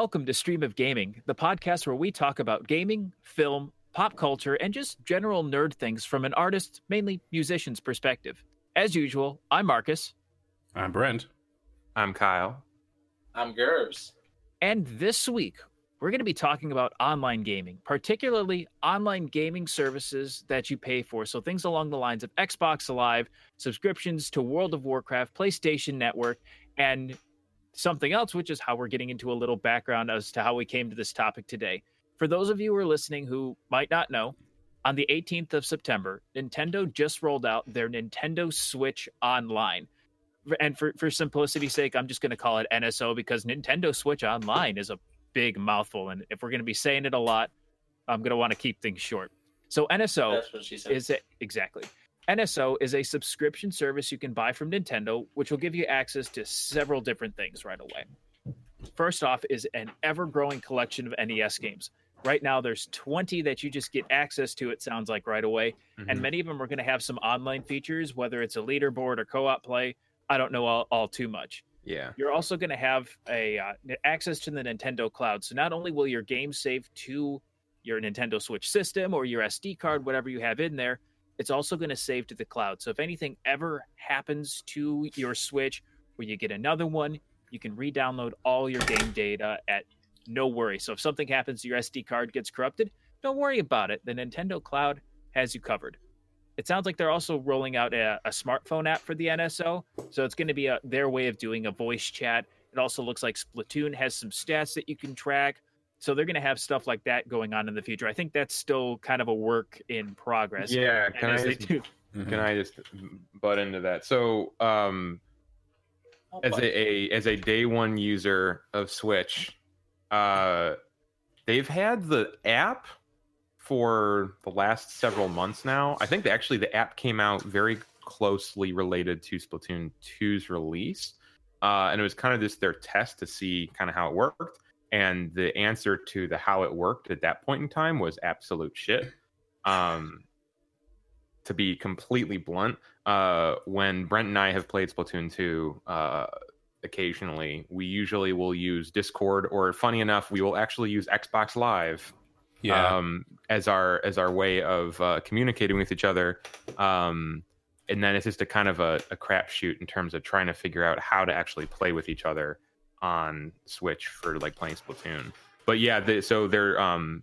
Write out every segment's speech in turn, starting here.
welcome to Stream of Gaming, the podcast where we talk about gaming, film, pop culture, and just general nerd things from an artist, mainly musician's perspective. As usual, I'm Marcus. I'm Brent. I'm Kyle. I'm Gerbs. And this week, we're going to be talking about online gaming, particularly online gaming services that you pay for. So things along the lines of Xbox Live, subscriptions to World of Warcraft, PlayStation Network, and something else, which is how we're getting into a little background as to how we came to this topic today. For those of you who are listening who might not know, on the 18th of September, Nintendo just rolled out their Nintendo Switch Online. And for, for simplicity's sake, I'm just going to call it NSO because Nintendo Switch Online is a big mouthful. And if we're going to be saying it a lot, I'm going to want to keep things short. So NSO is a, exactly. NSO is a subscription service you can buy from Nintendo, which will give you access to several different things right away. First off, is an ever growing collection of NES games. Right now, there's 20 that you just get access to, it sounds like right away. Mm-hmm. And many of them are going to have some online features, whether it's a leaderboard or co op play. I don't know all, all too much. Yeah. You're also going to have a uh, access to the Nintendo Cloud. So not only will your game save to your Nintendo Switch system or your SD card, whatever you have in there, it's also going to save to the cloud. So if anything ever happens to your Switch where you get another one, you can re-download all your game data at no worry. So if something happens, your SD card gets corrupted, don't worry about it. The Nintendo Cloud has you covered. It sounds like they're also rolling out a, a smartphone app for the NSO, so it's going to be a, their way of doing a voice chat. It also looks like Splatoon has some stats that you can track. So they're going to have stuff like that going on in the future. I think that's still kind of a work in progress. Yeah, can I just, mm-hmm. can I just butt into that? So, um, as a, a, as a day one user of Switch, uh, they've had the app for the last several months now. I think actually the app came out very closely related to Splatoon 2's release, uh, and it was kind of just their test to see kind of how it worked and the answer to the how it worked at that point in time was absolute shit. Um to be completely blunt uh when brent and i have played splatoon 2 uh occasionally we usually will use discord or funny enough we will actually use xbox live yeah. um as our as our way of uh, communicating with each other. Um and then it's just a kind of a, a crapshoot in terms of trying to figure out how to actually play with each other on Switch for like playing Splatoon. But yeah, they, so they're um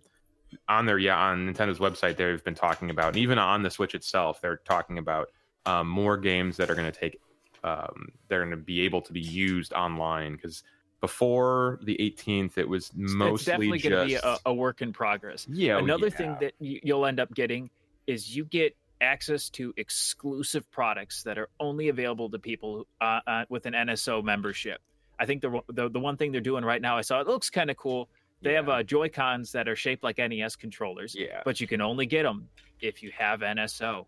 on their yeah on Nintendo's website they've been talking about, and even on the Switch itself, they're talking about um, more games that are going to take um, they're going to be able to be used online because before the 18th it was mostly it's definitely going to be a, a, work in progress yeah oh, another yeah. thing that you'll end up getting is you get access to exclusive products that are only available to people uh, uh, with an nso membership I think the the, the one thing they're doing right now, I saw it looks kind of cool. They yeah. have uh, Joy Cons that are shaped like NES controllers. Yeah, but you can only get them if you have NSO.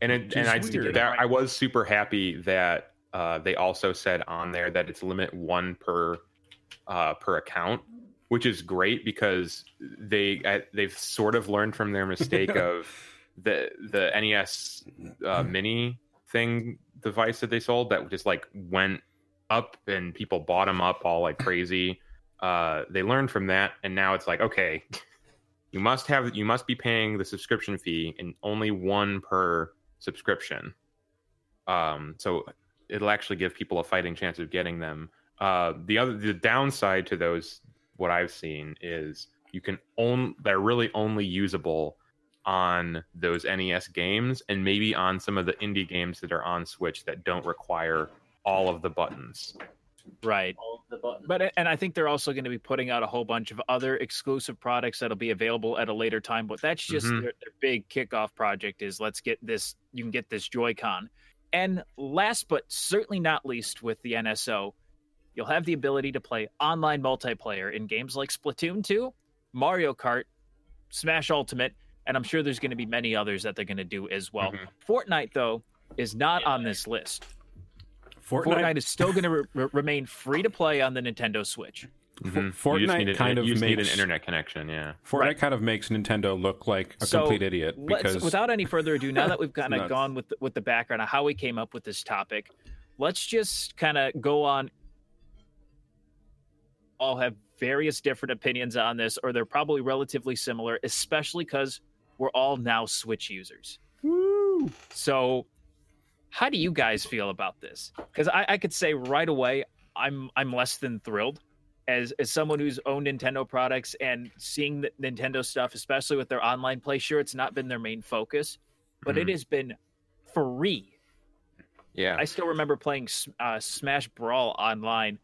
And it, and I that, I was super happy that uh, they also said on there that it's limit one per uh, per account, which is great because they they've sort of learned from their mistake of the the NES uh, Mini thing device that they sold that just like went up and people bought them up all like crazy. Uh, they learned from that, and now it's like, okay, you must have you must be paying the subscription fee, and only one per subscription. Um, so it'll actually give people a fighting chance of getting them. Uh, the other the downside to those, what I've seen is you can own they're really only usable on those NES games and maybe on some of the indie games that are on Switch that don't require all of the buttons. Right. the buttons. But and I think they're also going to be putting out a whole bunch of other exclusive products that'll be available at a later time. But that's just mm-hmm. their, their, big kickoff project is let's get this. You can get this Joy-Con. And last but certainly not least, with the NSO, you'll have the ability to play online multiplayer in games like Splatoon 2, Mario Kart, Smash Ultimate, and I'm sure there's going to be many others that they're going to do as well. Mm-hmm. Fortnite, though, is not on this list. Fortnite, Fortnite is still going to re- remain free to play on the Nintendo Switch. Mm-hmm. Fortnite kind of makes an internet connection. Yeah, Fortnite right. kind of makes Nintendo look like a so complete idiot. Because without any further ado, now that we've kind of gone with the, with the background of how we came up with this topic, let's just kind of go on. All have various different opinions on this, or they're probably relatively similar, especially because we're all now Switch users. Woo! So, how do you guys feel about this? Because I, I could say right away, I'm I'm less than thrilled as as someone who's owned Nintendo products and seeing the Nintendo stuff, especially with their online play. Sure, it's not been their main focus, but mm-hmm. it has been free. Yeah, I still remember playing uh, Smash Brawl online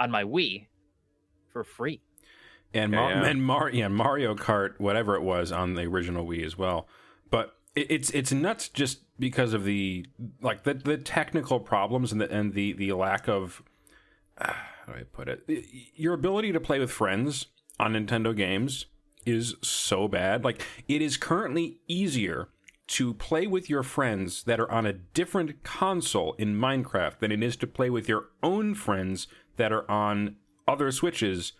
on my Wii for free. And Mar- yeah, yeah. and Mar- yeah, Mario Kart, whatever it was on the original Wii as well. But it, it's it's nuts just because of the like the the technical problems and the and the the lack of uh, how do I put it? Your ability to play with friends on Nintendo games is so bad. Like it is currently easier to play with your friends that are on a different console in Minecraft than it is to play with your own friends that are on other switches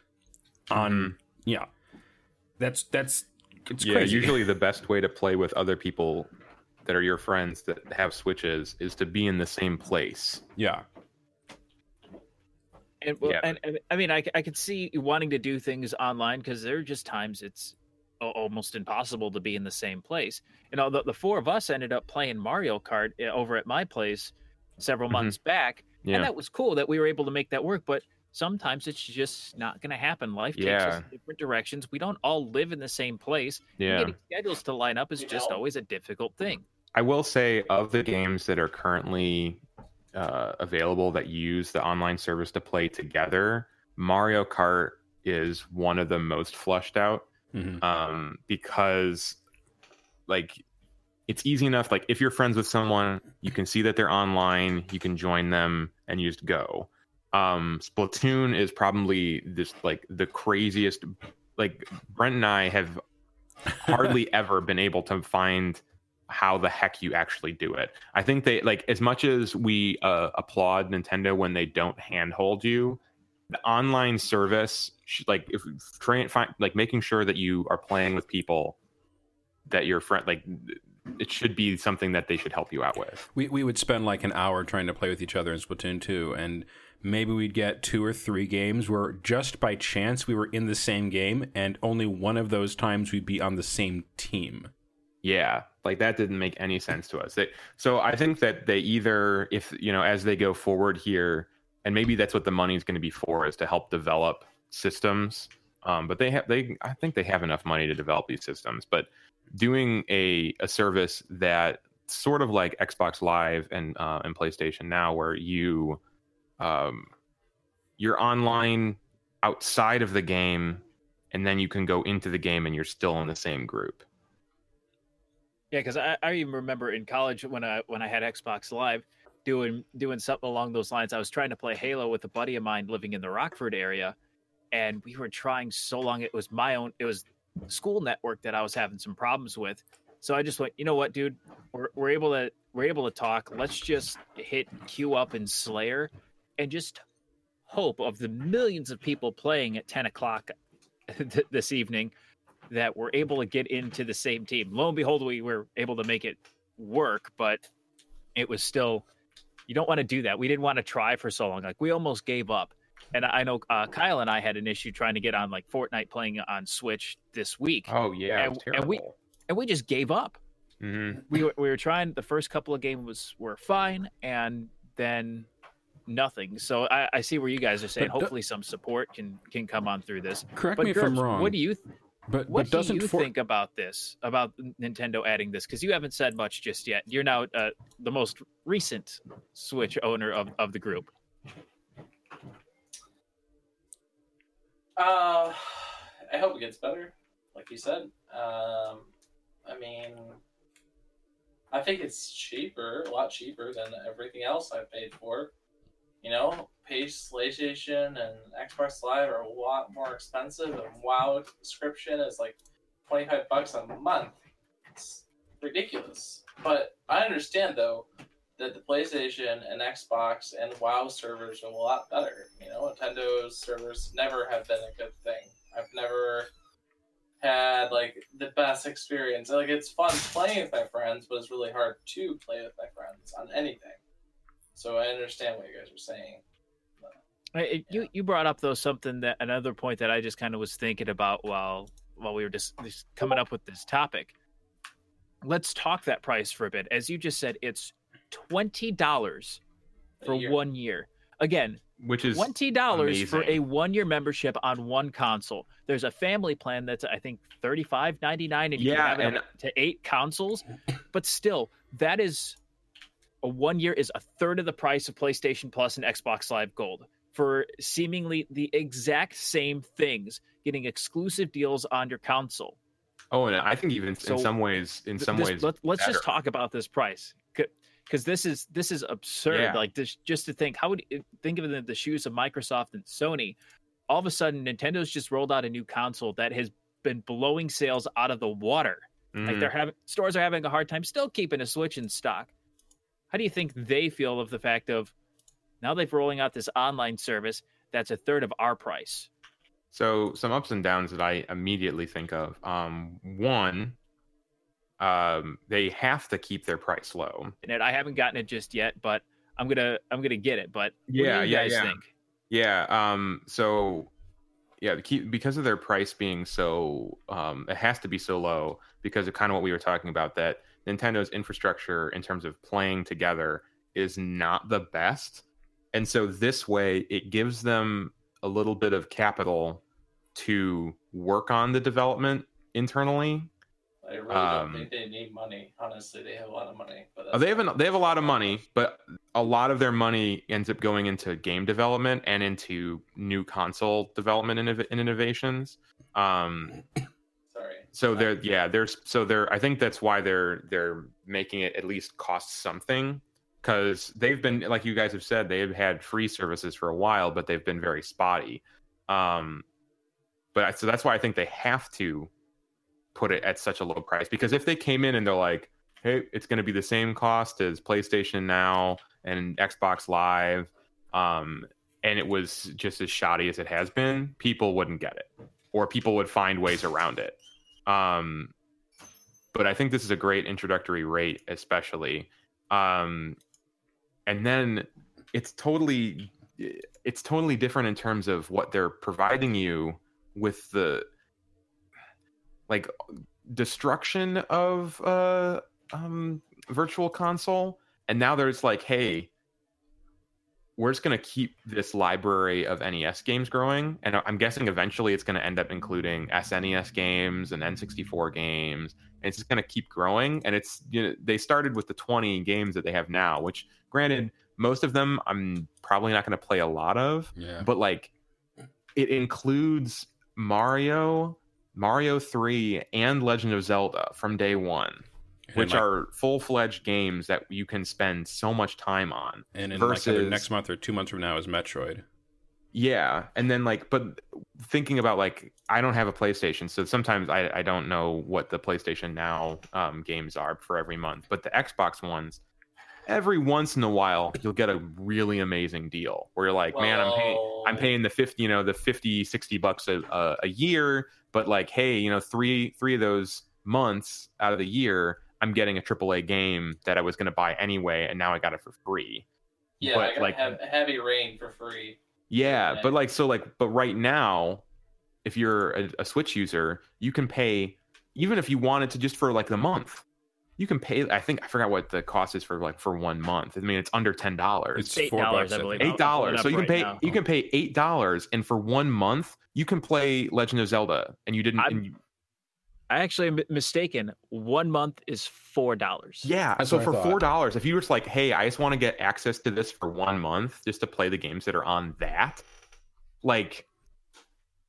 on mm-hmm. yeah that's that's it's yeah crazy. usually the best way to play with other people that are your friends that have switches is to be in the same place yeah and, well, yeah. and, and i mean I, I could see wanting to do things online because there are just times it's almost impossible to be in the same place you know the, the four of us ended up playing mario kart eh, over at my place several mm-hmm. months back yeah. and that was cool that we were able to make that work but sometimes it's just not going to happen. Life takes yeah. us different directions. We don't all live in the same place. Yeah. Getting schedules to line up is just always a difficult thing. I will say, of the games that are currently uh, available that use the online service to play together, Mario Kart is one of the most flushed out mm-hmm. um, because, like, it's easy enough. Like, if you're friends with someone, you can see that they're online, you can join them, and you just go um splatoon is probably this like the craziest like brent and i have hardly ever been able to find how the heck you actually do it. I think they like as much as we uh, applaud nintendo when they don't handhold you the online service like if train find like making sure that you are playing with people that your friend like it should be something that they should help you out with. We, we would spend like an hour trying to play with each other in splatoon 2 and maybe we'd get two or three games where just by chance we were in the same game and only one of those times we'd be on the same team. Yeah, like that didn't make any sense to us. They, so I think that they either, if you know, as they go forward here, and maybe that's what the money is going to be for, is to help develop systems. Um, but they have, they, I think they have enough money to develop these systems. But doing a a service that sort of like Xbox Live and uh, and PlayStation Now, where you um, you're online outside of the game and then you can go into the game and you're still in the same group. Yeah because I, I even remember in college when i when i had xbox live doing doing something along those lines i was trying to play halo with a buddy of mine living in the rockford area and we were trying so long it was my own it was school network that i was having some problems with. So i just went you know what dude? We're, we're able to we're able to talk. Let's just hit queue up in slayer and just hope of the millions of people playing at 10 o'clock this evening that we're able to get into the same team. Lo and behold, we were able to make it work, but it was still, you don't want to do that. We didn't want to try for so long. Like we almost gave up. And I know uh, Kyle and I had an issue trying to get on like Fortnite playing on Switch this week. Oh yeah, and, and we and we just gave up. Mm-hmm. We were, we were trying. The first couple of games was were fine, and then nothing. So I, I see where you guys are saying. But hopefully, some support can can come on through this. Correct but me if I'm wrong. What do you? Th- but what but doesn't do you for- think about this? About Nintendo adding this? Because you haven't said much just yet. You're now uh, the most recent Switch owner of of the group. Uh, I hope it gets better, like you said. Um, I mean, I think it's cheaper, a lot cheaper than everything else I've paid for. You know, PlayStation and Xbox Live are a lot more expensive, and WoW subscription is like twenty five bucks a month. It's ridiculous. But I understand though that the PlayStation and Xbox and WoW servers are a lot better. You know, Nintendo's servers never have been a good thing. I've never had like the best experience. Like it's fun playing with my friends, but it's really hard to play with my friends on anything. So I understand what you guys are saying. I, you you brought up though something that another point that I just kind of was thinking about while while we were just, just coming up with this topic. Let's talk that price for a bit. As you just said, it's twenty dollars for year. one year. Again, which is twenty dollars for a one year membership on one console. There's a family plan that's I think thirty five ninety nine, and you Yeah, can have it and- up to eight consoles. But still, that is a one year is a third of the price of PlayStation Plus and Xbox Live Gold for seemingly the exact same things, getting exclusive deals on your console. oh, and I think even So, in some ways, in some this- ways, let, us just talk about this price because this is this is absurd Yeah. like this just to think how would you think of it in the shoes of microsoft and sony all of a sudden nintendo's just rolled out a new console that has been blowing sales out of the water like Mhm. they're having stores are having a hard time still keeping a switch in stock how do you think they feel of the fact of now they've rolling out this online service that's a third of our price So some ups and downs that I immediately think of. Um, one, um, they have to keep their price low. and i haven't gotten it just yet but i'm gonna i'm gonna get it but what Yeah, do you yeah, guys yeah. think Yeah. Um. So, yeah, the key, because of their price being so, um, it has to be so low because of kind of what we were talking about that Nintendo's infrastructure in terms of playing together is not the best, and so this way it gives them a little bit of capital to work on the development internally. I really Um, don't think they need money. Honestly, they have a lot of money. But that's They have an, they have a lot of money, but a lot of their money ends up going into game development and into new console development and, innovations. Um. So they're yeah, there's so they're I think that's why they're they're making it at least cost something because they've been like you guys have said they've had free services for a while, but they've been very spotty. Um, but I- so that's why I think they have to put it at such a low price because if they came in and they're like, hey, it's going to be the same cost as PlayStation Now and Xbox Live, um, and it was just as shoddy as it has been, people wouldn't get it, or people would find ways around it. Um, but I think this is a great introductory rate, especially. Um, and then it's totally it's totally different in terms of what they're providing you with the like destruction of uh um virtual console and now there's like hey we're just going to keep this library of NES games growing and I'm guessing eventually it's going to end up including SNES games and N64 games and it's just going to keep growing and it's you know they started with the 20 games that they have now which granted most of them I'm probably not going to play a lot of Yeah. but like it includes Mario, Mario 3 and Legend of Zelda from day 1, And which like- are full-fledged games that you can spend so much time on. and in like either next month or two months from now is Metroid. Yeah, and then like, but thinking about like, I don't have a PlayStation, so sometimes I I don't know what the PlayStation Now um, games are for every month, but the Xbox ones, every once in a while you'll get a really amazing deal where you're like, man, I'm paying I'm paying the 50, you know, the 50, 60 bucks a, a, a year, but like, hey, you know, three three of those months out of the year, I'm getting a AAA game that I was going to buy anyway, and now I got it for free. Yeah, but, I got like- like heavy rain for free. Yeah, Okay. but like so like but right now, if you're a, a Switch user, you can pay even if you wanted to just for like the month. You can pay I think I forgot what the cost is for like for one month. I mean it's under ten dollars. It's eight four dollars, I I believe. Eight I'll pull it dollars. So you can right pay now. you can pay eight dollars and for one month you can play Legend of Zelda and you didn't I'm- and you, I actually am mistaken. One month is four dollars. Yeah. That's so for four dollars, if you were just like, hey, I just want to get access to this for one month just to play the games that are on that, like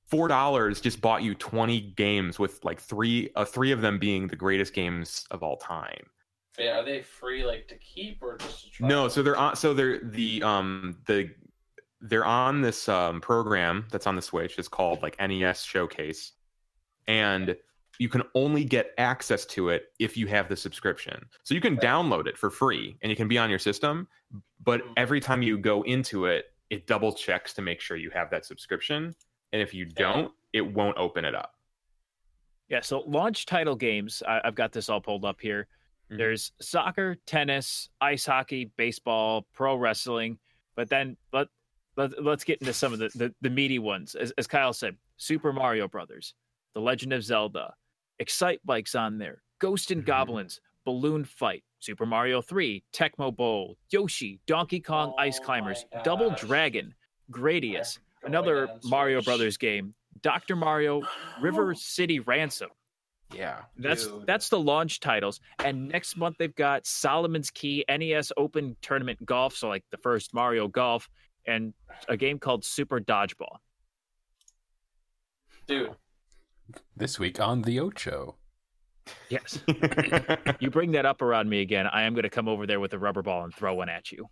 four dollars just bought you 20 games with like three uh, three of them being the greatest games of all time. Yeah, are they free like to keep or just to try? No, so they're on so they're the um the they're on this um program that's on the Switch. It's called like NES Showcase. And you can only get access to it if you have the subscription. So you can Right. download it for free and it can be on your system, but Mhm. every time you go into it, it double checks to make sure you have that subscription. And if you don't, it won't open it up. Yeah, so launch title games. I, I've got this all pulled up here. Mhm. There's soccer, tennis, ice hockey, baseball, pro wrestling. But then let Let's let's get into some of the the, the meaty ones. As, as Kyle said, Super Mario Brothers, The Legend of Zelda, Excitebike's on there, Ghost and Mhm. Goblins, Balloon Fight, Super Mario 3, Tecmo Bowl, Yoshi, Donkey Kong Ice Oh Climbers, Double. Dragon, Gradius, another Mario. Brothers game, Dr. Mario, River City Ransom. Yeah. That's Dude. that's the launch titles. And next month they've got Solomon's Key, NES Open Tournament Golf, so like the first Mario Golf, and a game called Super Dodgeball. Dude, This week on the Ocho. Yes. you bring that up around me again, I am going to come over there with a rubber ball and throw one at you.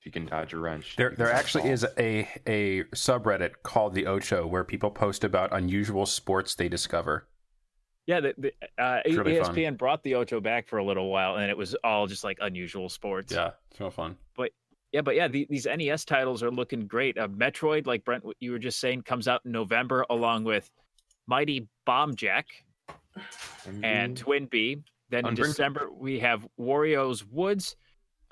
If you can dodge a wrench. There, there actually solve. is a a subreddit called the Ocho where people post about unusual sports they discover. Yeah, the, the, uh, It's really fun. ESPN brought the Ocho back for a little while, and it was all just like unusual sports. Yeah, it's real fun. But yeah, but yeah, the, these NES titles are looking great. Uh, Metroid, like Brent, what you were just saying, comes out in November along with Mighty Bomb Jack and TwinBee. Then in December we have Wario's Woods,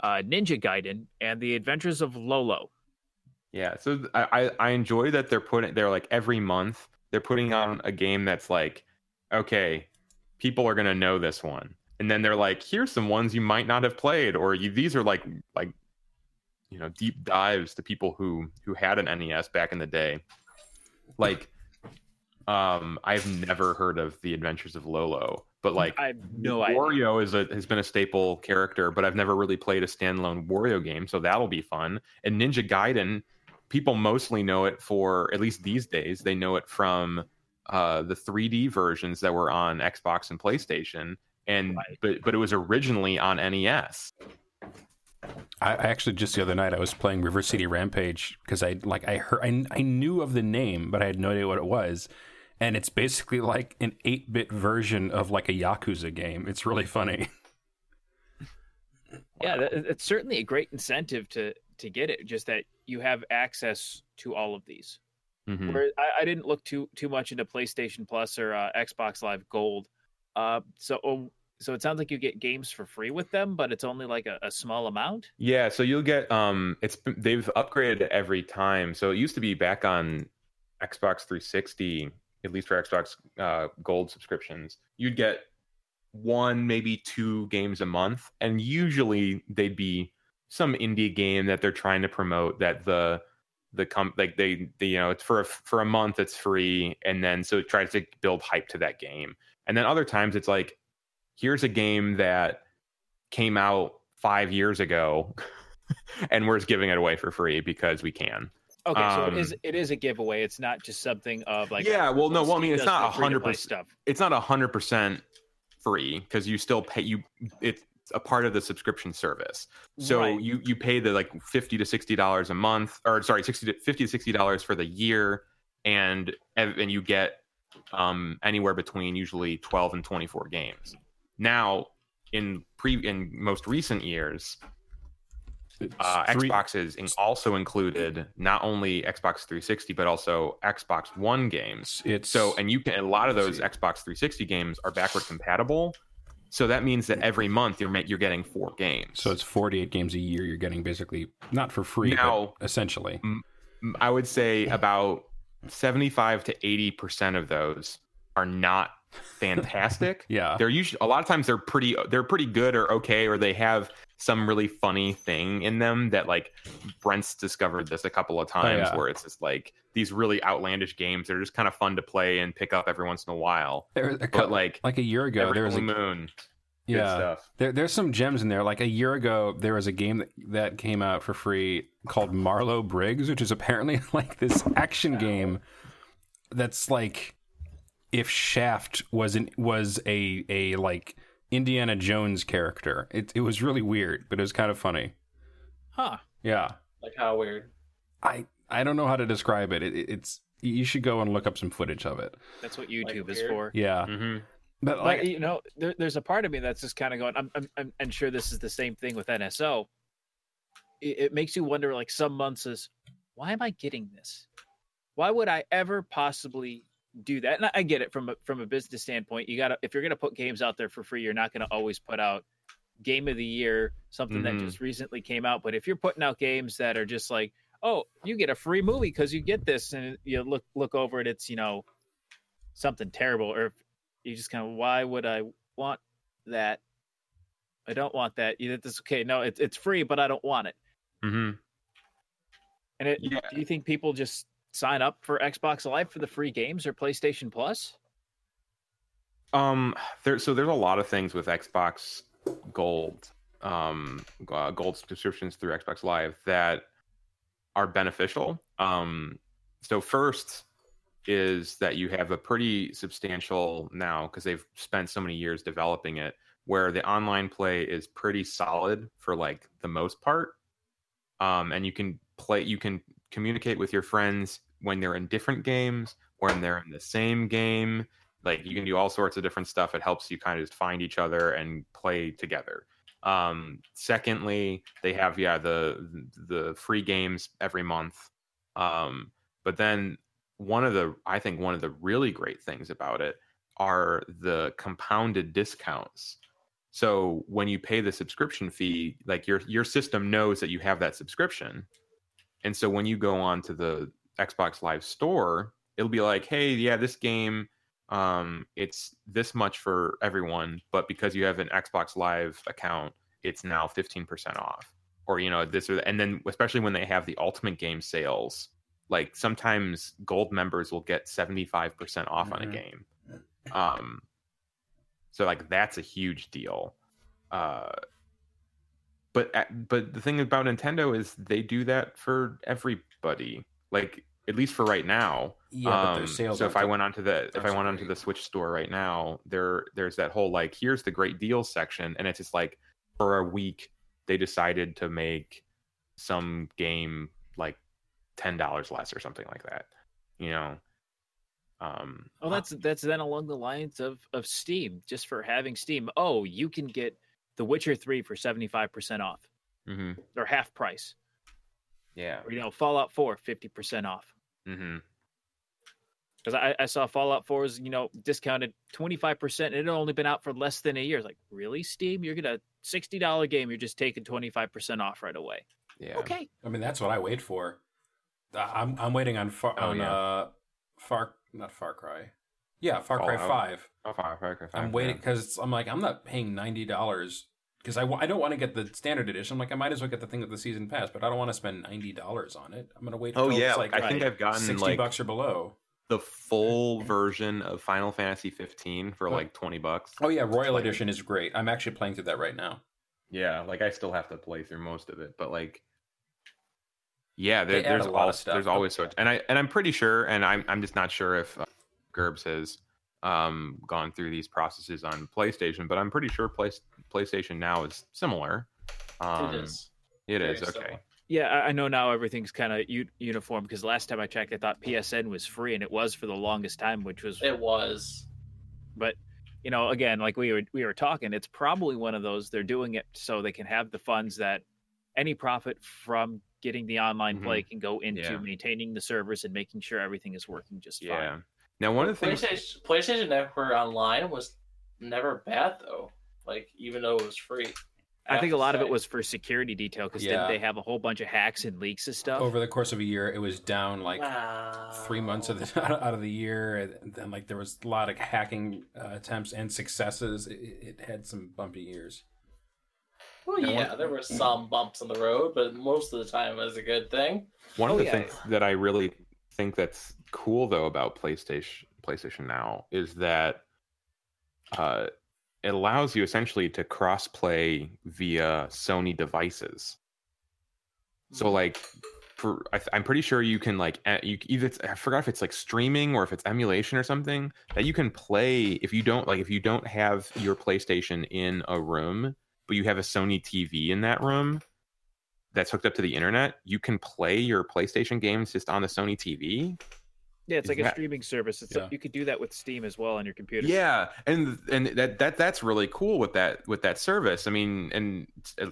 uh, Ninja Gaiden, and The Adventures of Lolo. Yeah, so I I enjoy that they're putting they're like every month they're putting on a game that's like, okay, people are gonna know this one, and then they're like, here's some ones you might not have played, or you, these are like like, you know, deep dives to people who who had an NES back in the day, like, um, I've never heard of the Adventures of Lolo, but like I have no idea. Wario is a has been a staple character, but I've never really played a standalone Wario game, so that'll be fun. And Ninja Gaiden, people mostly know it for at least these days. They know it from uh, the 3D versions that were on Xbox and PlayStation, and Right. but but it was originally on NES. I, I actually just the other night I was playing River City Rampage because I like I heard I, I knew of the name but I had no idea what it was, and it's basically like an eight bit version of like a Yakuza game. It's really funny. Yeah, it's certainly a great incentive to to get it. Just that you have access to all of these. Mhm. Where I, I didn't look too too much into PlayStation Plus or uh, Xbox Live Gold. Uh, so oh, so it sounds like you get games for free with them, but it's only like a, a small amount. Yeah, so you'll get um it's they've upgraded it every time. So it used to be back on Xbox 360, at least for Xbox uh, Gold subscriptions, you'd get one maybe two games a month and usually they'd be some indie game that they're trying to promote that the the com like they, they you know it's for a, for a month it's free and then so it tries to build hype to that game. And then other times it's like here's a game that came out five years ago and we're just giving it away for free because we can Okay, so it is Um, it is a giveaway. It's not just something of like yeah well no well i mean it's not the free to hundred percent stuff. it's not hundred percent free because you still pay you it's a part of the subscription service so Right. you you pay the like 50 to 60 dollars a month or sorry 60 to 50 to 60 dollars for the year and and you get um anywhere between usually 12 and 24 games now in pre in most recent years uh, Three- Xbox is in- also included not only Xbox 360 but also Xbox One games. It's So, and you can a lot of those. Xbox 360 games are backward compatible. So that means that every month you're you're getting four games. so it's forty eight games a year. You're getting basically not for free, Now- essentially. I would say about 75 to 80 percent of those are not fantastic. Yeah, they're usually a lot of times they're pretty they're pretty good or okay or they have some really funny thing in them that like Brent's discovered this a couple of oh, times yeah. where it's just like these really outlandish games that are just kind of fun to play and pick up every once in a while. there, a But couple, like like a year ago, there was a moon, yeah. stuff. There, there's some gems in there. Like a year ago, there was a game that, that came out for free called Marlow Briggs, which is apparently like this action game that's like if Shaft was an was a a like Indiana Jones character. It it was really weird, but it was kind of funny. Huh. Yeah, like how weird. I I don't know how to describe it. it it's you should go and look up some footage of it. That's what YouTube is for. Yeah, hmm but Like like you know, there, there's a part of me that's just kind of going. I'm, I'm, I'm, I'm sure this is the same thing with NSO. It, it makes you wonder. Like some months is, why am I getting this? Why would I ever possibly do that? And I, I get it from a, from a business standpoint. You gotta if you're gonna put games out there for free, you're not gonna always put out game of the year something Mhm. that just recently came out. But if you're putting out games that are just like, oh, you get a free movie because you get this, and you look look over it, it's you know something terrible, or you just kind of why would I want that? I don't want that. You it's okay. No, it's it's free, but I don't want it. Mm-hmm. And it, yeah. do you think people just sign up for Xbox Live for the free games or PlayStation Plus? Um, there. So there's a lot of things with Xbox Gold, um, uh, Gold subscriptions through Xbox Live that are beneficial. Um, so first is that you have a pretty substantial now because they've spent so many years developing it, where the online play is pretty solid for like the most part. Um, and you can play, you can communicate with your friends when they're in different games, when they're in the same game. Like you can do all sorts of different stuff. It helps you kind of find each other and play together. Um, secondly, they have yeah the the free games every month. Um, but then one of the I think one of the really great things about it are the compounded discounts. So when you pay the subscription fee, like your your system knows that you have that subscription. And so when you go on to the Xbox Live store, it'll be like, "Hey, yeah, this game um it's this much for everyone, but because you have an Xbox Live account, it's now 15% off." Or you know, this or and then especially when they have the ultimate game sales, like sometimes gold members will get 75% off mm-hmm. on a mm-hmm. game. Um so like that's a huge deal. Uh, but but the thing about Nintendo is they do that for everybody. Like at least for right now. Yeah, um, so if I went onto the if I went onto the Switch store right now, there there's that whole like here's the great deals section, and it's just like for a week they decided to make some game like ten dollars less or something like that. You know, um, oh, that's that's then along the lines of of Steam, just for having Steam. Oh, you can get The Witcher Three for seventy five percent off, mm-hmm. or half price. Yeah, or you know, Fallout Four 50 percent off. Mm-hmm. Because I, I saw Fallout 4 is you know discounted twenty five percent, and it had only been out for less than a year. It's like, really, Steam? You're gonna sixty dollar game, you're just taking twenty five percent off right away. Yeah. Okay. I mean, that's what I wait for. I'm I'm waiting on far oh, on yeah. uh, Far not Far Cry. Yeah, Far Cry Five. Oh, Far, Far Cry 5. I'm waiting because yeah. I'm like I'm not paying ninety dollars because I, I don't want to get the standard edition. I'm like I might as well get the thing with the season pass, but I don't want to spend ninety dollars on it. I'm gonna wait. Oh yeah, like I think I've gotten sixty like bucks or below the full version of Final Fantasy 15 for like 20 bucks. Oh yeah, Royal Edition is great. I'm actually playing through that right now. Yeah, like I still have to play through most of it, but like yeah, there, there's a lot of stuff. There's always so, much, and I and I'm pretty sure, and I'm I'm just not sure if uh, Gerbs has um, gone through these processes on PlayStation, but I'm pretty sure Play, PlayStation now is similar. Um, it is. It Very is okay. Similar. Yeah, I know now everything's kind of u- uniform because last time I checked, I thought PSN was free, and it was for the longest time, which was it was. But you know, again, like we were we were talking, it's probably one of those they're doing it so they can have the funds that any profit from getting the online mm-hmm. play can go into yeah. maintaining the servers and making sure everything is working just fine. Yeah. Now, one of the PlayStation, things PlayStation Network Online was never bad though. Like even though it was free. I, I think a lot say. of it was for security detail because yeah. they have a whole bunch of hacks and leaks and stuff. Over the course of a year, it was down like wow. three months of the, out of the year, and then like there was a lot of hacking uh, attempts and successes. It, it, had some bumpy years. Well, yeah, there were some bumps on the road, but most of the time it was a good thing. One of oh, the yeah. things that I really think that's cool though about PlayStation PlayStation Now is that uh, it allows you essentially to cross play via Sony devices. So hmm. like for I, am pretty sure you can like you either I forgot if it's like streaming or if it's emulation or something that you can play if you don't like if you don't have your PlayStation in a room but you have a Sony TV in that room that's hooked up to the internet, you can play your PlayStation games just on the Sony TV. Yeah, it's Is like that... a streaming service. It's yeah. you could do that with Steam as well on your computer. Yeah, and and that that that's really cool with that with that service. I mean, and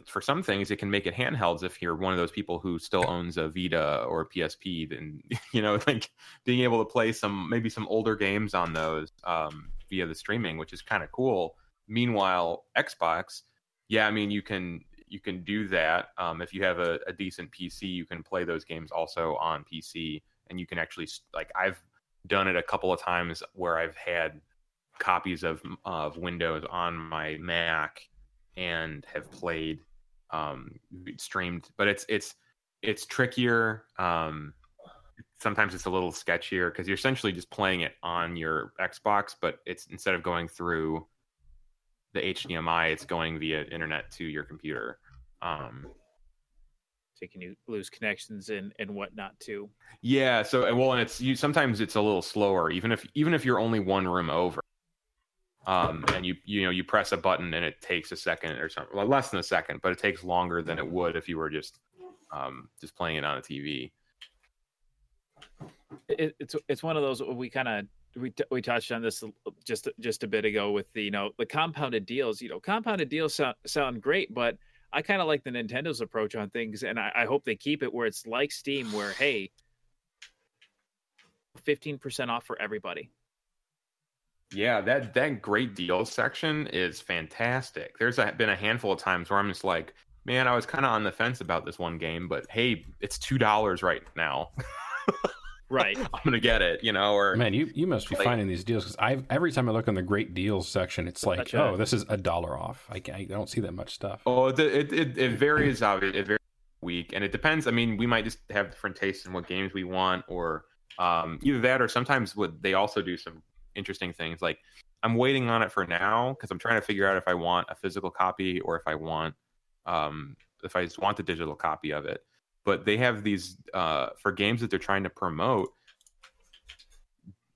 for some things, it can make it handhelds if you're one of those people who still owns a Vita or a PSP. Then you know, like being able to play some maybe some older games on those um, via the streaming, which is kind of cool. Meanwhile, Xbox, yeah, I mean, you can you can do that. Um, if you have a, a decent PC, you can play those games also on PC, and you can actually like I've done it a couple of times where I've had copies of of Windows on my Mac and have played um, streamed, but it's it's it's trickier. Um, sometimes it's a little sketchier because you're essentially just playing it on your Xbox, but it's instead of going through the HDMI, it's going via internet to your computer. Um, so can you lose connections and and whatnot too? Yeah. So well, and it's you. Sometimes it's a little slower, even if even if you're only one room over. Um, and you you know you press a button and it takes a second or something, well, less than a second, but it takes longer than it would if you were just um, just playing it on a TV. It, it's it's one of those we kind of we t- we touched on this just just a bit ago with the you know the compounded deals. You know, compounded deals sound sound great, but I kind of like the Nintendo's approach on things, and I, I hope they keep it where it's like Steam, where hey, fifteen percent off for everybody. Yeah, that that great deals section is fantastic. There's a, been a handful of times where I'm just like, man, I was kind of on the fence about this one game, but hey, it's two dollars right now. right. I'm gonna get it you know or man you you must be like, finding these deals because i every time i look in the great deals section it's like oh this is a dollar off. I, I don't see that much stuff. Oh it it, it, it varies it varies week and it depends. I mean we might just have different tastes in what games we want or um, either that or sometimes what they also do some interesting things. Like i'm waiting on it for now because i'm trying to figure out if i want a physical copy or if i want um, if i just want the digital copy of it but they have these uh, for games that they're trying to promote.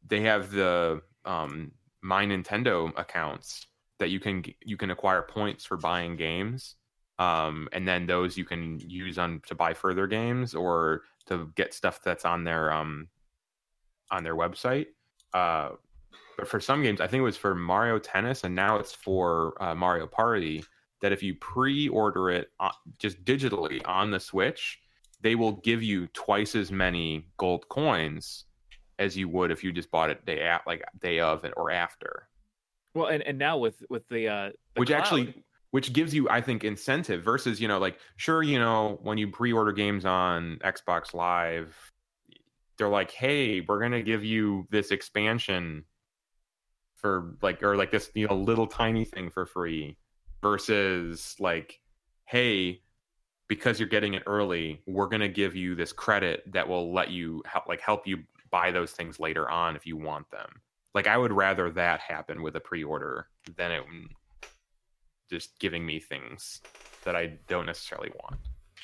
They have the um, my Nintendo accounts that you can you can acquire points for buying games, um, and then those you can use on to buy further games or to get stuff that's on their um, on their website. Uh, but for some games, I think it was for Mario Tennis, and now it's for uh, Mario Party. That if you pre-order it uh, just digitally on the Switch, they will give you twice as many gold coins as you would if you just bought it day at like day of or after. Well, and, and now with with the, uh, the which cloud. actually which gives you I think incentive versus you know like sure you know when you pre-order games on Xbox Live they're like hey we're gonna give you this expansion for like or like this you know little tiny thing for free versus like hey because you're getting it early, we're going to give you this credit that will let you help, like help you buy those things later on if you want them. Like I would rather that happen with a pre-order than it just giving me things that I don't necessarily want.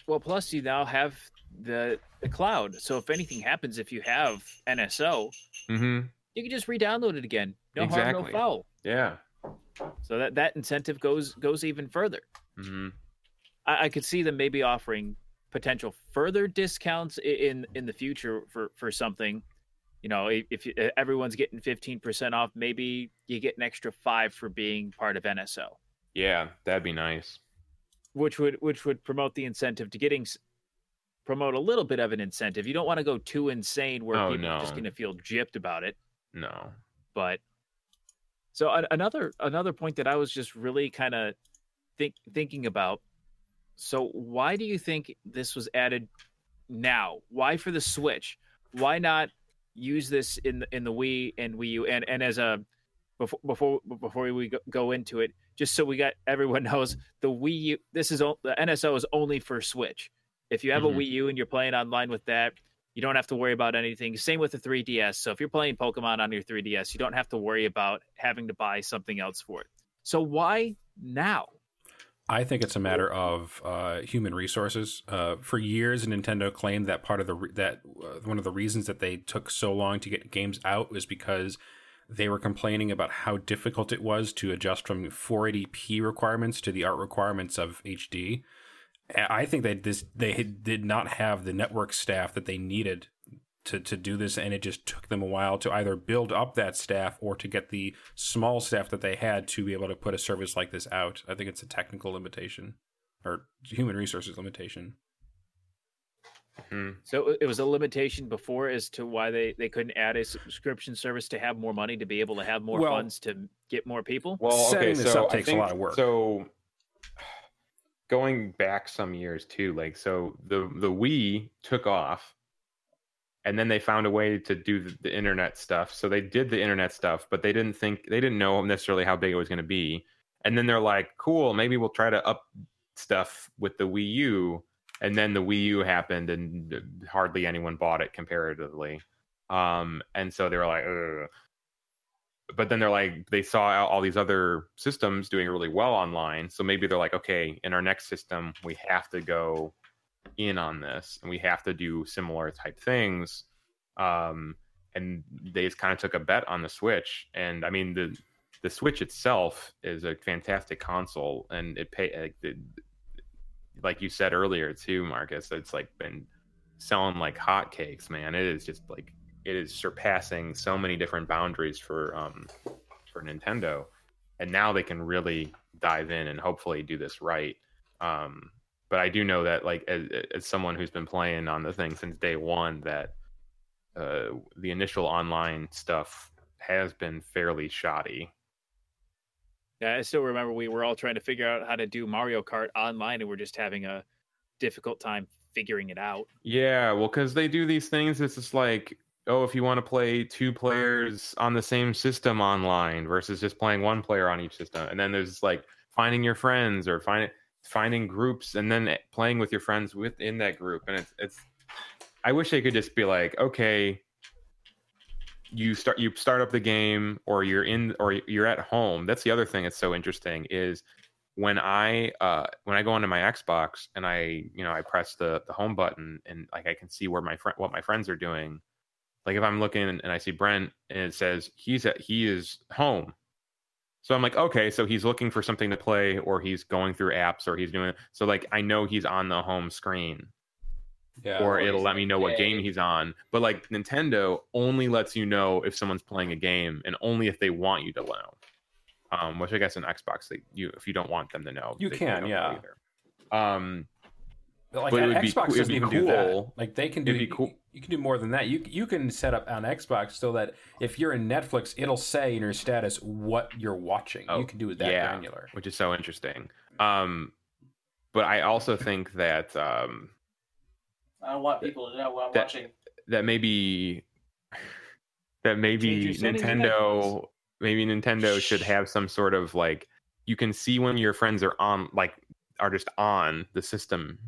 Well, plus you now have the the cloud. So if anything happens, if you have NSO, mm-hmm. you can just re-download it again. No exactly. harm, no foul. Yeah. So that that incentive goes goes even further. Mm-hmm. I, I could see them maybe offering potential further discounts in in the future for for something. You know if, if everyone's getting 15% off maybe you get an extra 5 for being part of NSO yeah that'd be nice. Which would which would promote the incentive to getting promote a little bit of an incentive. You don't want to go too insane where oh, people no. are just going to feel gypped about it. No. But so another another point that I was just really kind of think thinking about so why do you think this was added now? Why for the Switch? Why not use this in the, in the Wii and Wii U? And and as a before before before we go into it, just so we got everyone knows, the Wii U this is the NSO is only for Switch. If you have mm-hmm. a Wii U and you're playing online with that, you don't have to worry about anything. Same with the 3DS. So if you're playing Pokemon on your 3DS, you don't have to worry about having to buy something else for it. So why now? I think it's a matter of uh, human resources. Uh, for years, Nintendo claimed that part of the re- that uh, one of the reasons that they took so long to get games out was because they were complaining about how difficult it was to adjust from 480p requirements to the art requirements of HD. I think that this they did not have the network staff that they needed to to do this, and it just took them a while to either build up that staff or to get the small staff that they had to be able to put a service like this out. I think it's a technical limitation or human resources limitation. Hmm. So it was a limitation before as to why they, they couldn't add a subscription service to have more money to be able to have more well, funds to get more people. Well, okay, setting this so up takes think, a lot of work. So going back some years too. Like so, the the Wii took off, and then they found a way to do the, the internet stuff. So they did the internet stuff, but they didn't think they didn't know necessarily how big it was going to be. And then they're like, "Cool, maybe we'll try to up stuff with the Wii U." And then the Wii U happened, and hardly anyone bought it comparatively. Um, and so they were like, Ugh but then they're like they saw all these other systems doing really well online so maybe they're like okay in our next system we have to go in on this and we have to do similar type things um, and they just kind of took a bet on the switch and i mean the the switch itself is a fantastic console and it pay like, like you said earlier too marcus it's like been selling like hotcakes man it is just like it is surpassing so many different boundaries for um, for Nintendo, and now they can really dive in and hopefully do this right. Um, but I do know that, like, as, as, someone who's been playing on the thing since day one, that uh, the initial online stuff has been fairly shoddy. Yeah, I still remember we were all trying to figure out how to do Mario Kart online, and we're just having a difficult time figuring it out. Yeah, well, because they do these things. It's just like oh, if you want to play two players on the same system online versus just playing one player on each system, and then there's like finding your friends or finding finding groups and then playing with your friends within that group, and it's it's. I wish they could just be like, okay, you start you start up the game, or you're in, or you're at home. That's the other thing that's so interesting is when I uh, when I go onto my Xbox and I you know I press the the home button and like I can see where my friend what my friends are doing like if I'm looking and I see Brent and it says he's at he is home. So I'm like, okay, so he's looking for something to play or he's going through apps or he's doing it. so like I know he's on the home screen. Yeah, or it'll let me know what game he's on. But like Nintendo only lets you know if someone's playing a game and only if they want you to know. Um, which I guess in Xbox, they, you if you don't want them to know, you can, yeah. Um, like but Xbox be, doesn't even cool. do that. Like they can do. It'd be cool. You can do more than that. You you can set up on Xbox so that if you're in Netflix, it'll say in your status what you're watching. Oh, you can do it that yeah, granular, which is so interesting. Um, but I also think that um, I don't want people to know what I'm that, watching. That maybe that maybe Nintendo maybe Nintendo should have some sort of like you can see when your friends are on like are just on the system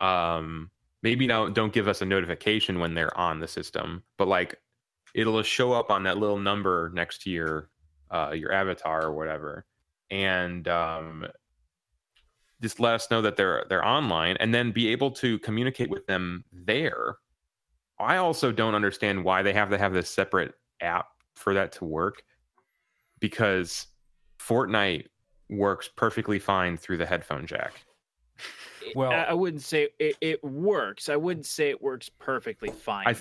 um maybe now don't give us a notification when they're on the system but like it'll show up on that little number next to your uh your avatar or whatever. And um just let us know that they're they're online and then be able to communicate with them there. I also don't understand why they have to have this separate app for that to work because fortnite works perfectly fine through the headphone jack well, I, wouldn't say it, it, works. I wouldn't say it works perfectly fine. I,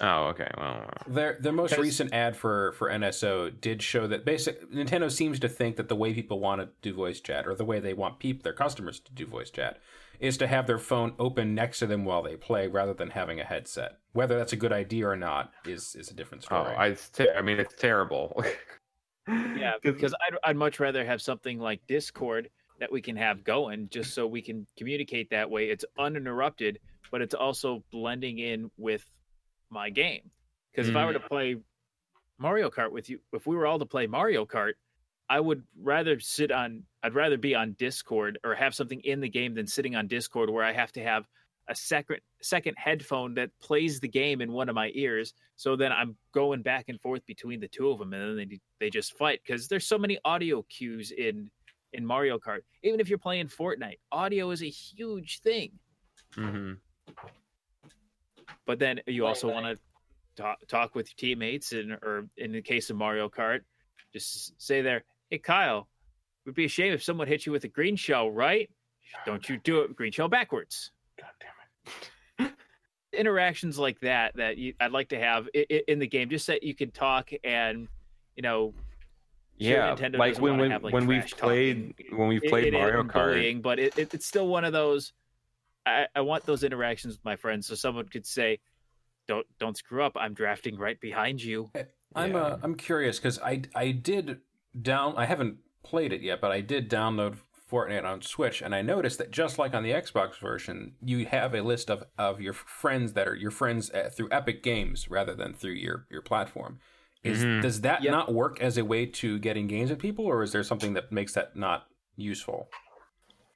oh, okay. Well, their the most recent ad for for NSO did show that basic Nintendo seems to think that the way people want to do voice chat or the way they want people their customers to do voice chat is to have their phone open next to them while they play rather than having a headset. Whether that's a good idea or not is is a different story. Oh, I, ter- I mean, it's terrible. yeah, because I'd, I'd much rather have something like Discord that we can have going just so we can communicate that way. It's uninterrupted, but it's also blending in with my game. Because mm. if I were to mm. play Mario Kart with you, if we were all to play Mario Kart, I would rather sit on, I'd rather be on Discord or have something in the game than sitting on Discord where I have to have a second second headphone that plays the game in one of my ears. So then I'm going back and forth between the two of them, and then they they just fight because there's so many audio cues in in Mario Kart. Even if you're playing Fortnite, audio is a huge thing. Mm-hmm. But then you also want to talk, talk with your teammates, and or in the case of Mario Kart, just say there, "Hey Kyle, it would be a shame if someone hit you with a green shell, right? Don't you do it green shell backwards." God damn it. Interactions like that that you, I'd like to have in the game, just that you can talk and you know yeah, Nintendo like when when, have, like, when we've played talking. when we've played it, Mario it, Kart, bullying, but it, it, it's still one of those. I, I want those interactions with my friends, so someone could say, "Don't don't screw up. I'm drafting right behind you." I'm yeah. uh, I'm curious because I I did down I haven't played it yet, but I did download Fortnite on Switch, and I noticed that just like on the Xbox version, you have a list of, of your friends that are your friends uh, through Epic Games rather than through your, your platform. Is mm-hmm. does that yep. not work as a way to getting games with people, or is there something that makes that not useful?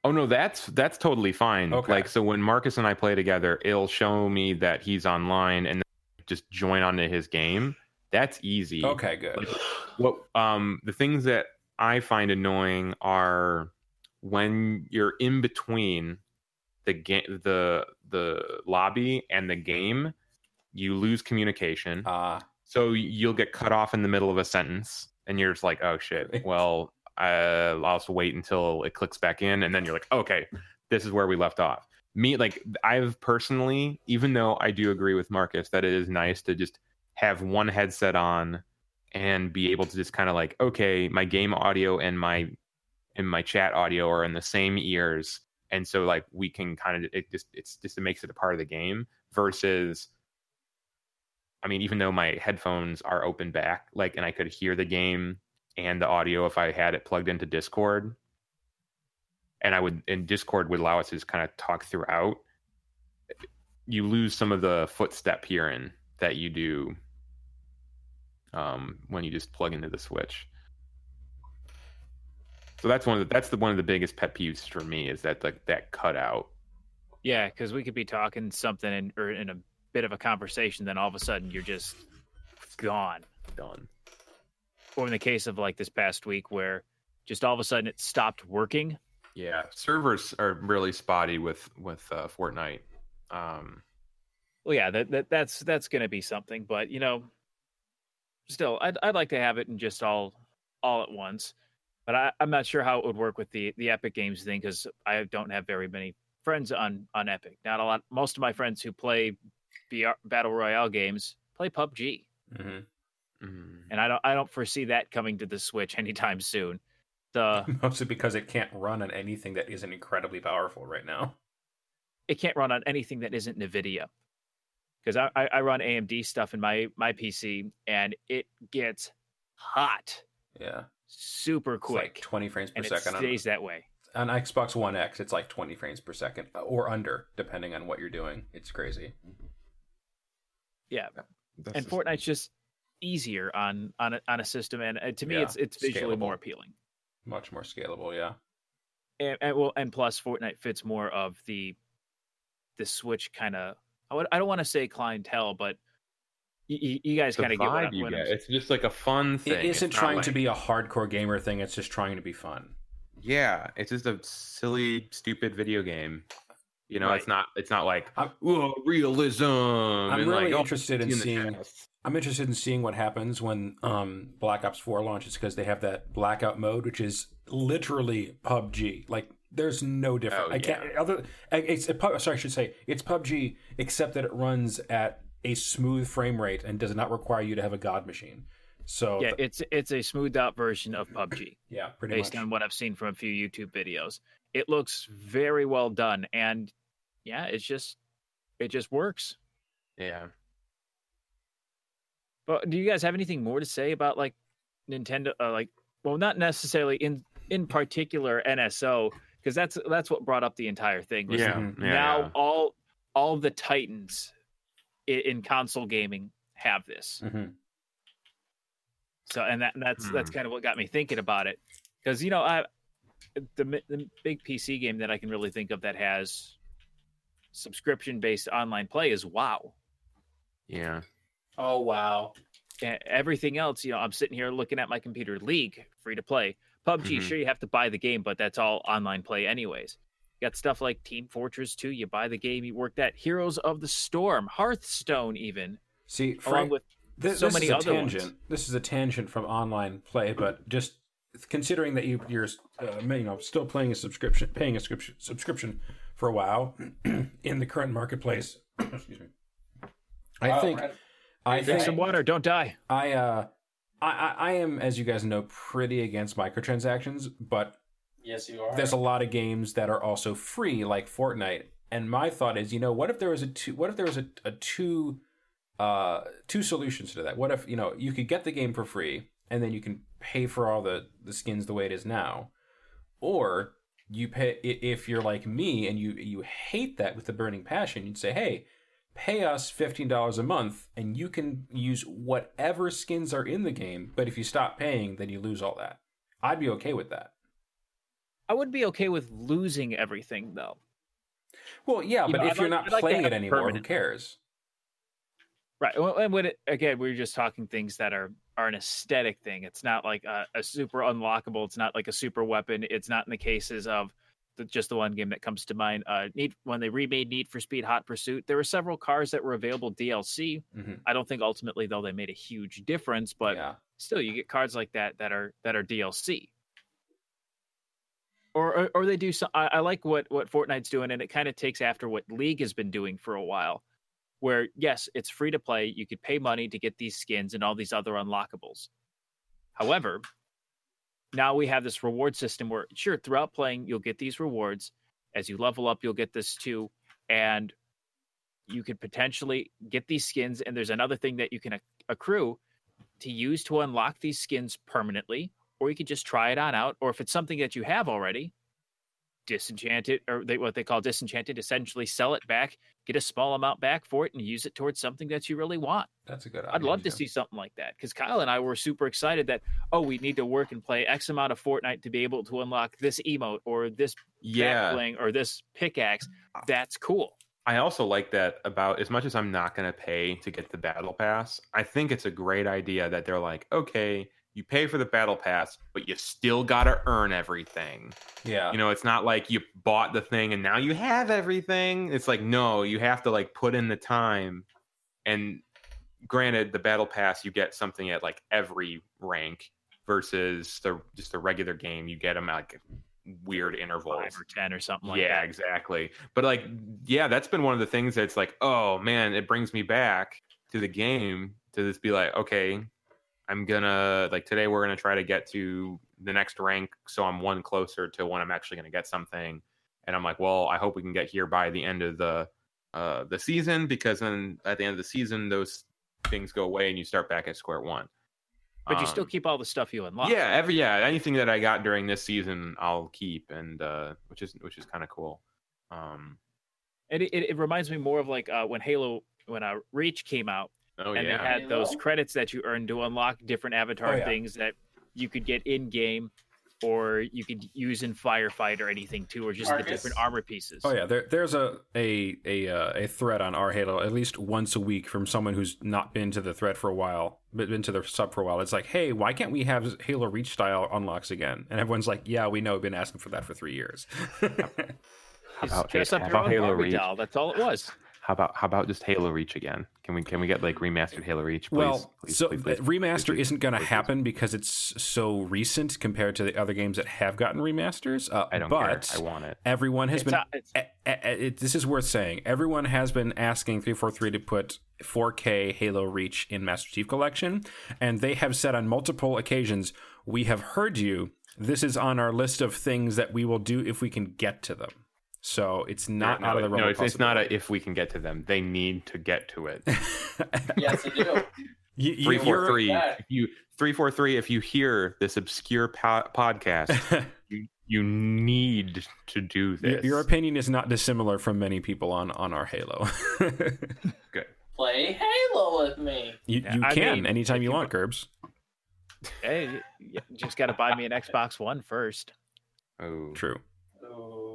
Oh no, that's that's totally fine. Okay. Like so when Marcus and I play together, it'll show me that he's online and just join onto his game. That's easy. Okay, good. Like, what um the things that I find annoying are when you're in between the game the the lobby and the game, you lose communication. Uh so you'll get cut off in the middle of a sentence and you're just like, oh shit. Well, uh, I'll just wait until it clicks back in, and then you're like, okay, this is where we left off. Me, like I've personally, even though I do agree with Marcus that it is nice to just have one headset on and be able to just kind of like, okay, my game audio and my and my chat audio are in the same ears, and so like we can kind of it just it's just it makes it a part of the game versus I mean, even though my headphones are open back, like, and I could hear the game and the audio if I had it plugged into Discord. And I would, and Discord would allow us to just kind of talk throughout. You lose some of the footstep hearing that you do um, when you just plug into the Switch. So that's one of the, that's the one of the biggest pet peeves for me is that like that cutout. Yeah, because we could be talking something in or in a bit of a conversation, then all of a sudden you're just gone, done or in the case of like this past week where just all of a sudden it stopped working. Yeah, servers are really spotty with with uh, Fortnite. Um, well, yeah, that, that that's that's going to be something, but you know, still, I'd I'd like to have it in just all all at once. But I, I'm not sure how it would work with the the Epic Games thing because I don't have very many friends on on Epic. Not a lot. Most of my friends who play BR, battle royale games play PUBG. Mm-hmm. Mm. And I don't I don't foresee that coming to the Switch anytime soon. The mostly because it can't run on anything that isn't incredibly powerful right now. It can't run on anything that isn't NVIDIA. Because I, I, I run AMD stuff in my my PC and it gets hot. Yeah. Super quick. Like 20 frames per and second. It stays on, that way. On Xbox One X, it's like 20 frames per second or under, depending on what you're doing. It's crazy. Yeah. That's and just... Fortnite's just easier on on a, on a system, and uh, to me, yeah, it's it's visually scalable. more appealing. Much more scalable, yeah. And, and well, and plus, Fortnite fits more of the the Switch kind of. I, would, I don't want to say clientele, but you, you guys kind of get what, you get. It's just like a fun thing. It isn't it's trying like... to be a hardcore gamer thing. It's just trying to be fun. Yeah, it's just a silly, stupid video game. You know, right. it's not. It's not like oh, realism. I'm really like, oh, interested in seeing. I'm interested in seeing what happens when um, Black Ops 4 launches because they have that blackout mode, which is literally PUBG. Like, there's no difference. Oh, I can't. Yeah. Other, it's a, sorry, I should say it's PUBG, except that it runs at a smooth frame rate and does not require you to have a god machine. So yeah, it's it's a smoothed out version of PUBG. yeah, pretty based much. on what I've seen from a few YouTube videos. It looks very well done, and yeah, it's just it just works. Yeah. But do you guys have anything more to say about like Nintendo? Uh, like, well, not necessarily in in particular NSO, because that's that's what brought up the entire thing. Yeah, yeah, Now yeah. all all the titans in, in console gaming have this. Mm-hmm. So, and that that's mm. that's kind of what got me thinking about it, because you know, I the the big PC game that I can really think of that has subscription based online play is WoW. Yeah. Oh wow. Everything else, you know, I'm sitting here looking at my computer. League, free to play. PUBG, mm-hmm. sure you have to buy the game, but that's all online play anyways. You got stuff like Team Fortress 2, you buy the game, you work that. Heroes of the Storm, Hearthstone, even. See, Frank, along with this, so this many other tangent. Ones. This is a tangent from online play, but just considering that you, you're, uh, you know, still playing a subscription, paying a subscription, subscription for a while in the current marketplace. excuse me. I wow, think. Right. I drink some water. Don't die. I uh, I I am, as you guys know, pretty against microtransactions, but yes, you are. There's a lot of games that are also free, like Fortnite. And my thought is, you know, what if there was a two? What if there was a, a two, uh, two solutions to that? What if you know you could get the game for free, and then you can pay for all the the skins the way it is now, or you pay if you're like me and you you hate that with the burning passion, you'd say, "Hey, pay us $15 a month and you can use whatever skins are in the game, but if you stop paying, then you lose all that." I'd be okay with that. I would be okay with losing everything though. Well, yeah, you but know, if I'd you're like, not playing like it anymore, permanent. who cares? Right. Well, and when it, again, we're just talking things that are are an aesthetic thing. It's not like a, a, super unlockable. It's not like a super weapon. It's not in the cases of the, just the one game that comes to mind. Uh, Need when they remade Need for Speed Hot Pursuit, there were several cars that were available DLC. Mm-hmm. I don't think ultimately though they made a huge difference, but yeah. still, you get cards like that that are that are DLC. Or, or, or they do some. I, I like what what Fortnite's doing, and it kind of takes after what League has been doing for a while where yes, it's free to play. You could pay money to get these skins and all these other unlockables. However, now we have this reward system where sure, throughout playing, you'll get these rewards. As you level up, you'll get this too. And you could potentially get these skins. And there's another thing that you can accrue to use to unlock these skins permanently, or you could just try it on out. Or if it's something that you have already, disenchanted or they, what they call disenchanted essentially sell it back get a small amount back for it and use it towards something that you really want. That's a good idea, i'd love to see something like that because kyle and i were super excited that oh we need to work and play x amount of fortnite to be able to unlock this emote or this yeah. or this pickaxe. That's cool. I also like that about as much as i'm not going to pay to get the battle pass i think it's a great idea that they're like okay you pay for the battle pass, but you still got to earn everything. Yeah. You know, it's not like you bought the thing and now you have everything. It's like, no, you have to like put in the time. And granted, the battle pass, you get something at like every rank versus the just the regular game. You get them at like weird intervals. Five or 10 or something like yeah, that. Yeah, exactly. But like, yeah, that's been one of the things that's like, oh man, it brings me back to the game to just be like, okay, I'm gonna like today we're gonna try to get to the next rank so I'm one closer to when I'm actually gonna get something. And I'm like, well, I hope we can get here by the end of the uh the season because then at the end of the season those things go away and you start back at square one. But you still um, keep all the stuff you unlock. Yeah, every yeah, anything that I got during this season I'll keep and uh which is which is kind of cool. Um and it, it, it reminds me more of like uh when Halo when uh Reach came out Oh, and yeah. they had those credits that you earned to unlock different avatar oh, yeah. things that you could get in game or you could use in firefight or anything too, or just Marcus. the different armor pieces. Oh yeah, there, there's a a a uh, a thread on our Halo at least once a week from someone who's not been to the thread for a while, but been to the sub for a while. It's like, hey, why can't we have Halo Reach style unlocks again? And everyone's like, yeah, we know, we've been asking for that for three years. how about, how about Halo Reach? Doll. That's all it was. How about how about just Halo Reach again? Can we can we get like remastered Halo Reach? Please, well, please, so please, please, remaster isn't going to happen because it's so recent compared to the other games that have gotten remasters. Uh, I don't but care. I want it. Everyone has it's been. A, a, a, this is worth saying. Everyone has been asking three four three to put 4K Halo Reach in Master Chief Collection, and they have said on multiple occasions, "We have heard you. This is on our list of things that we will do if we can get to them." So it's not no, out of the realm. No, it's, it's, not a if we can get to them. They need to get to it. yes, they do. You, three four three. If you three four three. If you hear this obscure po- podcast, you you need to do this. Your, opinion is not dissimilar from many people on on our Halo. Good. Play Halo with me. You you yeah, can mean, anytime you, you want, Gerbs. Hey, you just got to buy me an Xbox One first. Oh, true. Oh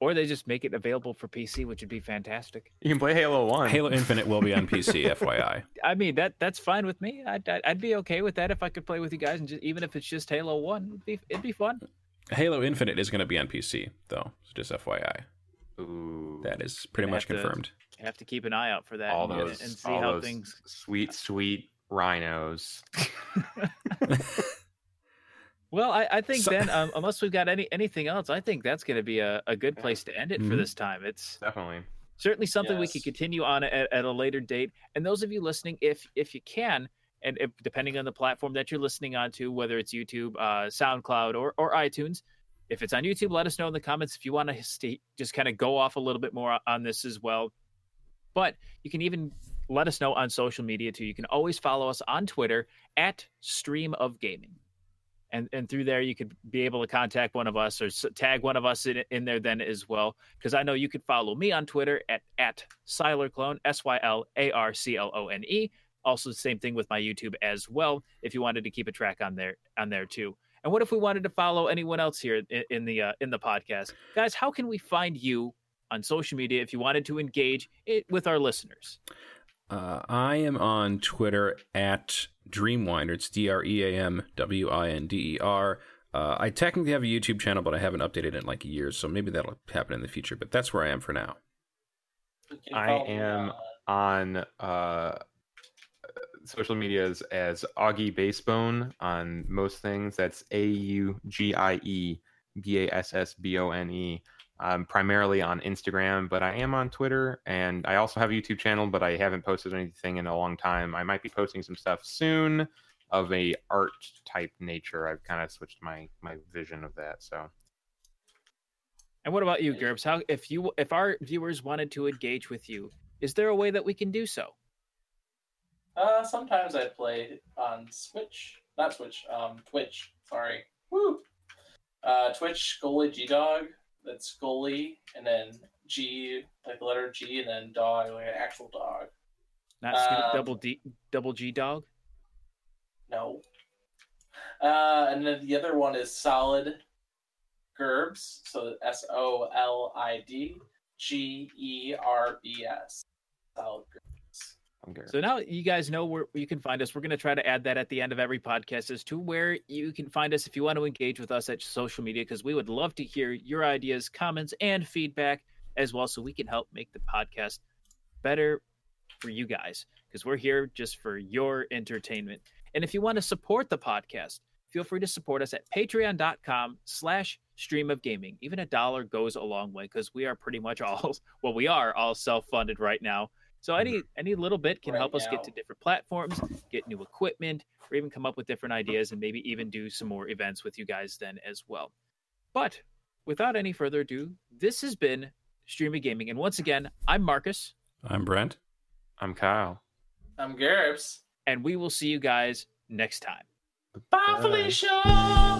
or they just make it available for PC, which would be fantastic. You can play Halo One. Halo Infinite will be on PC, FYI. I mean that that's fine with me. I'd, I'd be okay with that if I could play with you guys, and just, even if it's just Halo One, it'd be it'd be fun. Halo Infinite is going to be on PC though, so just FYI. Ooh, that is pretty much confirmed. To, have to keep an eye out for that all and, those, and see how things. Sweet, sweet rhinos. Well, I, I think so, then, um, unless we've got any anything else, I think that's going to be a, a good place to end it mm-hmm. for this time. It's definitely certainly something yes. we could continue on at, at, a later date. And those of you listening, if if you can, and if, depending on the platform that you're listening on to, whether it's YouTube, uh, SoundCloud, or or iTunes, if it's on YouTube, let us know in the comments if you want to just kind of go off a little bit more on this as well. But you can even let us know on social media too. You can always follow us on Twitter at Stream of Gaming. And and through there you could be able to contact one of us or tag one of us in, in there then as well. Because i know you could follow me on twitter at at sylarclone s-y-l-a-r-c-l-o-n-e also the same thing with my youtube as well if you wanted to keep a track on there on there too. And what if we wanted to follow anyone else here in, in the uh, in the podcast? Guys how can we find you on social media if you wanted to engage it with our listeners uh, I am on Twitter at Dreamwinder. It's D R E A M W I N D E R. Uh, I technically have a YouTube channel, but I haven't updated it in like a year, so maybe that'll happen in the future. But that's where I am for now. I am on uh, social medias as Augie Bassbone on most things. That's A U G I E B A S S B O N E. I'm primarily on Instagram, but I am on Twitter and I also have a YouTube channel, but I haven't posted anything in a long time. I might be posting some stuff soon of a art type nature. I've kind of switched my my vision of that. So And what about you, Gerbs? How if you if our viewers wanted to engage with you, is there a way that we can do so? Uh sometimes I play on Switch. Not Switch, um Twitch. Sorry. Woo. Uh Twitch Goalie G Dog that's Scully, and then G, like the letter G, and then dog, like an actual dog. Not um, double D, double G dog. No. Uh, and then the other one is solid Gerbs, so S O L I D G E R B S. Solid Gerbs. So now you guys know where you can find us. We're going to try to add that at the end of every podcast as to where you can find us if you want to engage with us at social media, because we would love to hear your ideas, comments, and feedback as well, so we can help make the podcast better for you guys, because we're here just for your entertainment. And if you want to support the podcast, feel free to support us at patreon.com slash stream of gaming. Even a dollar goes a long way because we are pretty much all, well, we are all self-funded right now. So any mm-hmm. any little bit can right help us get to different platforms, get new equipment, or even come up with different ideas and maybe even do some more events with you guys then as well. But without any further ado, this has been Stream of Gaming. And once again, I'm Marcus. I'm Brent. I'm Kyle. I'm Gerbs. And we will see you guys next time. Bye, Felicia!